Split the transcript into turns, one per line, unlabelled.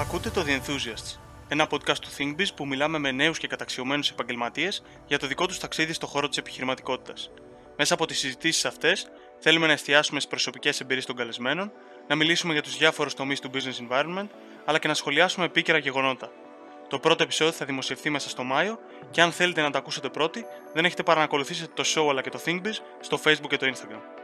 Ακούτε το The Enthusiasts, ένα podcast του ThinkBiz που μιλάμε με νέους και καταξιωμένους επαγγελματίες για το δικό τους ταξίδι στο χώρο της επιχειρηματικότητας. Μέσα από τις συζητήσεις αυτές, θέλουμε να εστιάσουμε στις προσωπικές εμπειρίες των καλεσμένων, να μιλήσουμε για τους διάφορους τομείς του business environment, αλλά και να σχολιάσουμε επίκαιρα γεγονότα. Το πρώτο επεισόδιο θα δημοσιευθεί μέσα στο Μάιο και αν θέλετε να τα ακούσετε πρώτοι, δεν έχετε παρά να ακολουθήσετε το show αλλά και το ThinkBiz στο Facebook και το Instagram.